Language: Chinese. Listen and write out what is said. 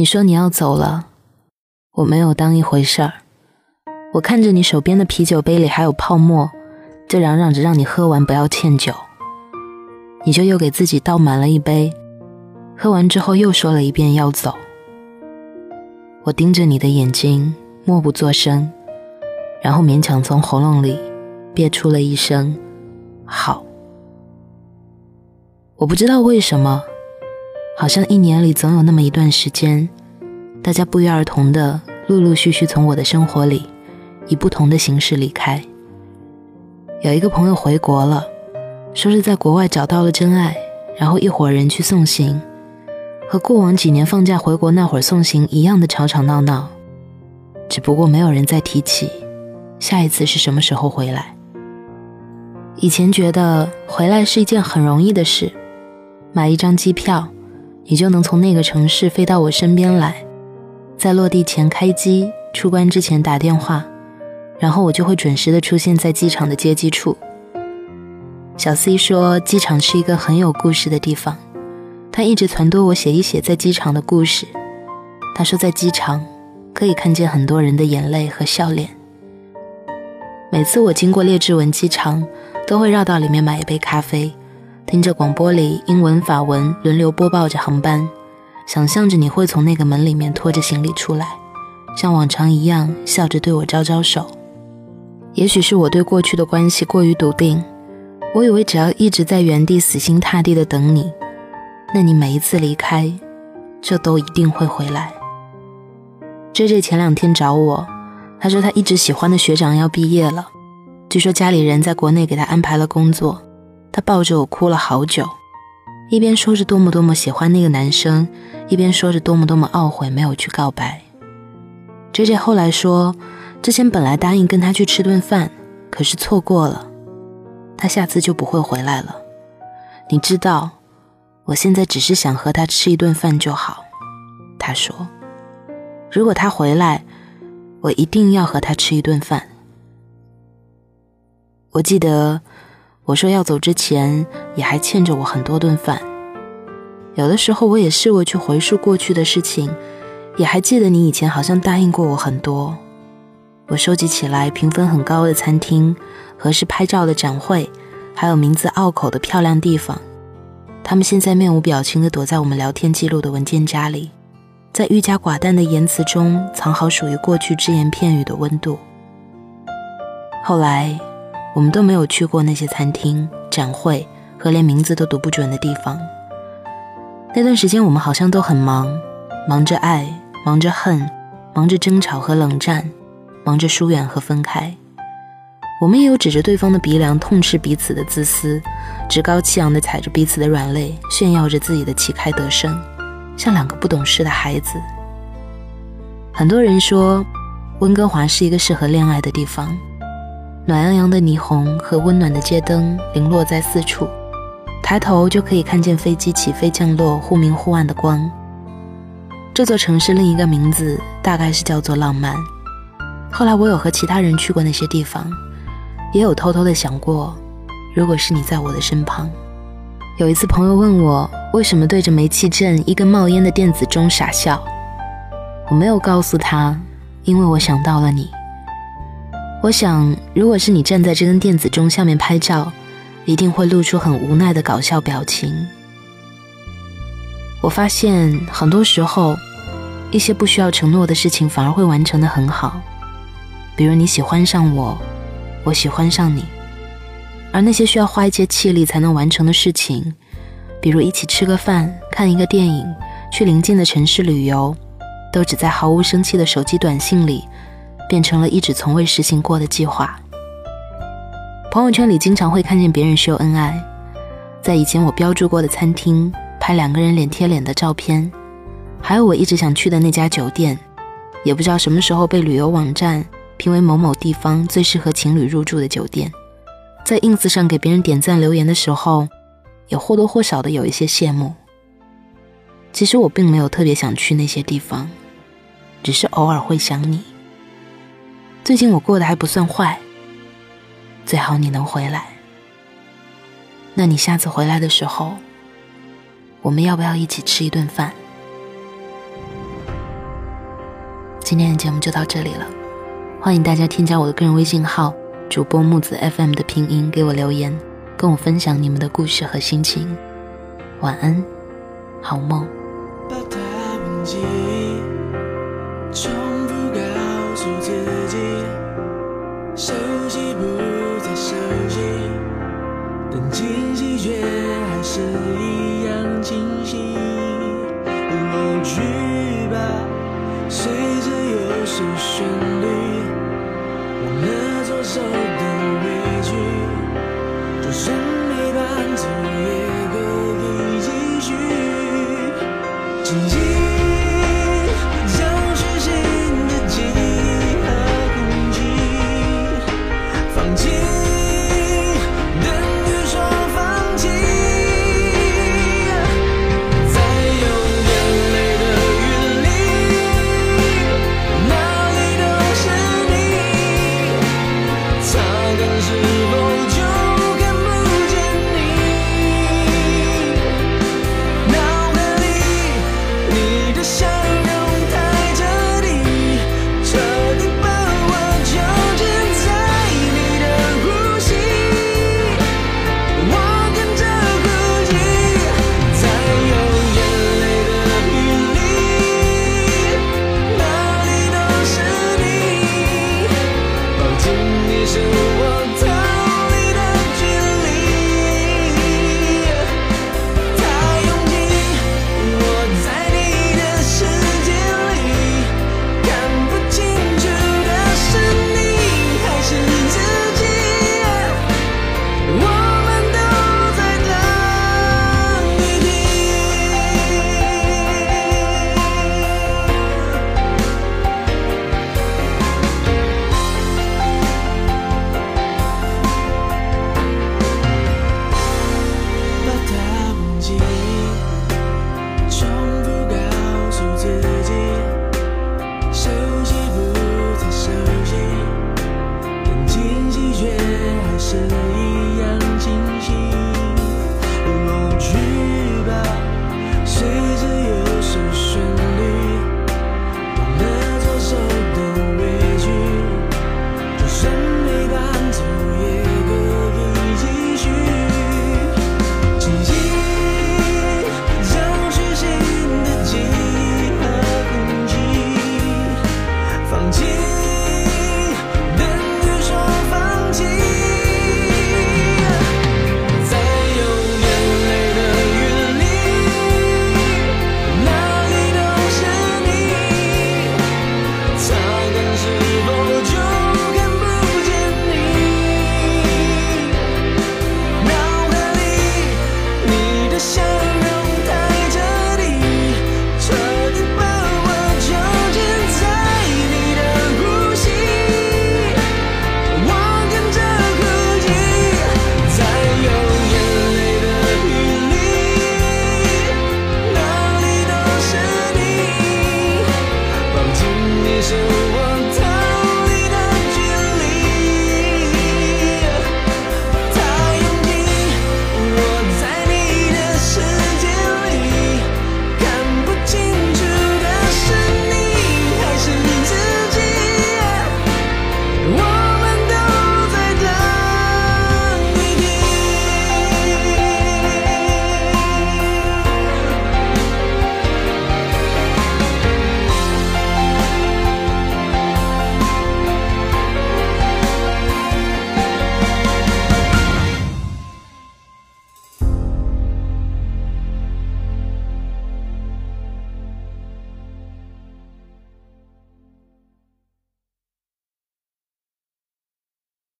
你说你要走了，我没有当一回事儿。我看着你手边的啤酒杯里还有泡沫，就嚷嚷着让你喝完，不要欠酒。你就又给自己倒满了一杯，喝完之后又说了一遍要走。我盯着你的眼睛，默不作声，然后勉强从喉咙里憋出了一声“好”。我不知道为什么。好像一年里总有那么一段时间，大家不约而同的陆陆续续从我的生活里，以不同的形式离开。有一个朋友回国了，说是在国外找到了真爱，然后一伙人去送行，和过往几年放假回国那会儿送行一样的吵吵闹闹，只不过没有人再提起下一次是什么时候回来。以前觉得回来是一件很容易的事，买一张机票。你就能从那个城市飞到我身边来，在落地前开机，出关之前打电话，然后我就会准时的出现在机场的接机处。小 C 说，机场是一个很有故事的地方，他一直撺掇我写一写在机场的故事。他说，在机场可以看见很多人的眼泪和笑脸。每次我经过列治文机场，都会绕到里面买一杯咖啡。听着广播里英文、法文轮流播报着航班，想象着你会从那个门里面拖着行李出来，像往常一样笑着对我招招手。也许是我对过去的关系过于笃定，我以为只要一直在原地死心塌地的等你，那你每一次离开，就都一定会回来。J J 前两天找我，他说他一直喜欢的学长要毕业了，据说家里人在国内给他安排了工作。他抱着我哭了好久，一边说着多么多么喜欢那个男生，一边说着多么多么懊悔没有去告白。J J 后来说，之前本来答应跟他去吃顿饭，可是错过了，他下次就不会回来了。你知道，我现在只是想和他吃一顿饭就好。他说，如果他回来，我一定要和他吃一顿饭。我记得。我说要走之前，也还欠着我很多顿饭。有的时候，我也试过去回溯过去的事情，也还记得你以前好像答应过我很多。我收集起来评分很高的餐厅、合适拍照的展会，还有名字拗口的漂亮地方，他们现在面无表情地躲在我们聊天记录的文件夹里，在愈加寡淡的言辞中藏好属于过去只言片语的温度。后来。我们都没有去过那些餐厅、展会和连名字都读不准的地方。那段时间，我们好像都很忙，忙着爱，忙着恨，忙着争吵和冷战，忙着疏远和分开。我们也有指着对方的鼻梁痛斥彼此的自私，趾高气扬地踩着彼此的软肋，炫耀着自己的旗开得胜，像两个不懂事的孩子。很多人说，温哥华是一个适合恋爱的地方。暖洋洋的霓虹和温暖的街灯零落在四处，抬头就可以看见飞机起飞降落、忽明忽暗的光。这座城市另一个名字大概是叫做浪漫。后来我有和其他人去过那些地方，也有偷偷的想过，如果是你在我的身旁。有一次朋友问我为什么对着煤气镇一根冒烟的电子钟傻笑，我没有告诉他，因为我想到了你。我想，如果是你站在这根电子钟下面拍照，一定会露出很无奈的搞笑表情。我发现，很多时候，一些不需要承诺的事情反而会完成的很好。比如你喜欢上我，我喜欢上你，而那些需要花一些气力才能完成的事情，比如一起吃个饭、看一个电影、去邻近的城市旅游，都只在毫无生气的手机短信里。变成了一直从未实行过的计划。朋友圈里经常会看见别人秀恩爱，在以前我标注过的餐厅拍两个人脸贴脸的照片，还有我一直想去的那家酒店，也不知道什么时候被旅游网站评为某某地方最适合情侣入住的酒店。在 ins 上给别人点赞留言的时候，也或多或少的有一些羡慕。其实我并没有特别想去那些地方，只是偶尔会想你。最近我过得还不算坏。最好你能回来。那你下次回来的时候我们要不要一起吃一顿饭？今天的节目就到这里了。欢迎大家添加我的个人微信号主播木子 fm 的拼音给我留言跟我分享你们的故事和心情。晚安好梦。受的委屈就算没也继续。前进的记忆和空放弃笑容带你，彻底把我囚禁在你的呼吸。我跟着，在有眼泪的雨里，哪里都是你，你。